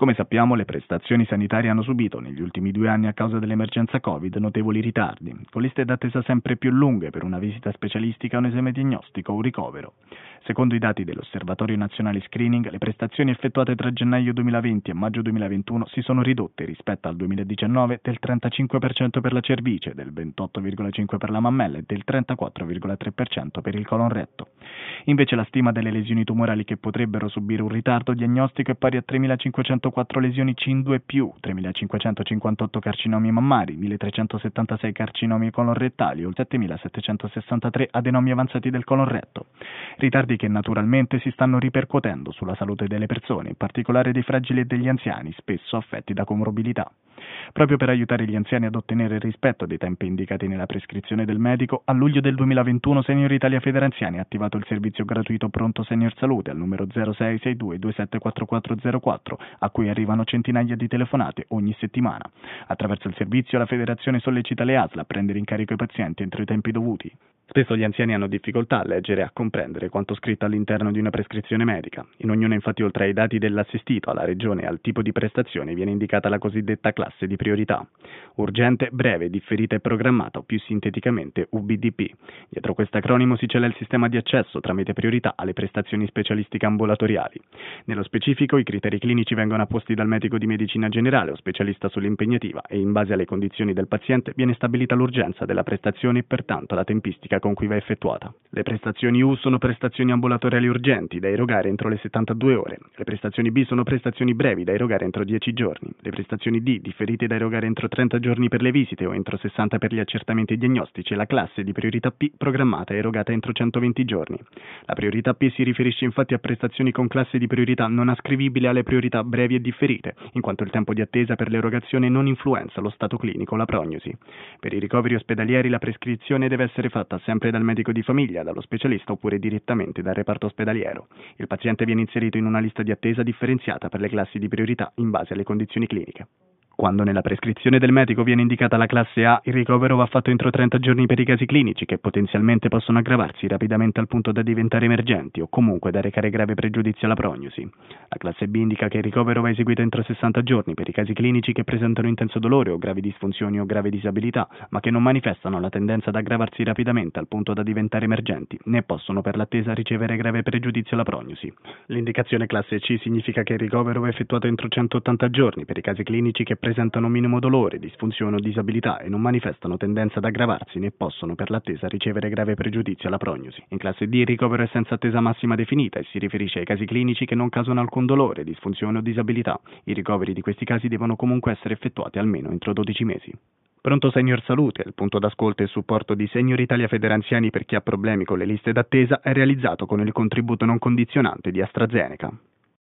Come sappiamo, le prestazioni sanitarie hanno subito negli ultimi due anni a causa dell'emergenza Covid notevoli ritardi, con liste d'attesa sempre più lunghe per una visita specialistica, un esame diagnostico o un ricovero. Secondo i dati dell'Osservatorio Nazionale Screening, le prestazioni effettuate tra gennaio 2020 e maggio 2021 si sono ridotte rispetto al 2019 del 35% per la cervice, del 28,5% per la mammella e del 34,3% per il colon retto. Invece la stima delle lesioni tumorali che potrebbero subire un ritardo diagnostico è pari a 3.504 lesioni CIN2+, 3.558 carcinomi mammari, 1.376 carcinomi colon rettali o 7.763 adenomi avanzati del colon retto. Ritardi che naturalmente si stanno ripercuotendo sulla salute delle persone, in particolare dei fragili e degli anziani, spesso affetti da comorbilità. Proprio per aiutare gli anziani ad ottenere il rispetto dei tempi indicati nella prescrizione del medico, a luglio del 2021 Senior Italia Federanziani ha attivato il servizio gratuito Pronto Senior Salute al numero 0662 274404, a cui arrivano centinaia di telefonate ogni settimana. Attraverso il servizio la federazione sollecita le ASL a prendere in carico i pazienti entro i tempi dovuti. Spesso gli anziani hanno difficoltà a leggere e a comprendere quanto scritto all'interno di una prescrizione medica. In ognuna infatti oltre ai dati dell'assistito, alla regione e al tipo di prestazione viene indicata la cosiddetta classe di priorità. Urgente, breve, differita e programmata o più sinteticamente UBDP. Dietro questo acronimo si cela il sistema di accesso tramite priorità alle prestazioni specialistiche ambulatoriali. Nello specifico i criteri clinici vengono apposti dal medico di medicina generale o specialista sull'impegnativa e in base alle condizioni del paziente viene stabilita l'urgenza della prestazione e pertanto la tempistica con cui va effettuata. Le prestazioni U sono prestazioni ambulatoriali urgenti da erogare entro le 72 ore, le prestazioni B sono prestazioni brevi da erogare entro 10 giorni, le prestazioni D differite da erogare entro 30 giorni per le visite o entro 60 per gli accertamenti diagnostici la classe di priorità P programmata e erogata entro 120 giorni. La priorità P si riferisce infatti a prestazioni con classe di priorità non ascrivibile alle priorità brevi e differite, in quanto il tempo di attesa per l'erogazione non influenza lo stato clinico o la prognosi. Per i ricoveri ospedalieri la prescrizione deve essere fatta sempre dal medico di famiglia, dallo specialista oppure direttamente dal reparto ospedaliero. Il paziente viene inserito in una lista di attesa differenziata per le classi di priorità in base alle condizioni cliniche. Quando nella prescrizione del medico viene indicata la classe A, il ricovero va fatto entro 30 giorni per i casi clinici che potenzialmente possono aggravarsi rapidamente al punto da diventare emergenti o comunque da recare grave pregiudizio alla prognosi. La classe B indica che il ricovero va eseguito entro 60 giorni per i casi clinici che presentano intenso dolore o gravi disfunzioni o grave disabilità, ma che non manifestano la tendenza ad aggravarsi rapidamente al punto da diventare emergenti, né possono per l'attesa ricevere grave pregiudizio alla prognosi. L'indicazione classe C significa che il ricovero va effettuato entro 180 giorni per i casi clinici che presentano presentano minimo dolore, disfunzione o disabilità e non manifestano tendenza ad aggravarsi né possono per l'attesa ricevere grave pregiudizio alla prognosi. In classe D il ricovero è senza attesa massima definita e si riferisce ai casi clinici che non causano alcun dolore, disfunzione o disabilità. I ricoveri di questi casi devono comunque essere effettuati almeno entro 12 mesi. Pronto Senior Salute, il punto d'ascolto e supporto di Senior Italia Federanziani per chi ha problemi con le liste d'attesa, è realizzato con il contributo non condizionante di AstraZeneca.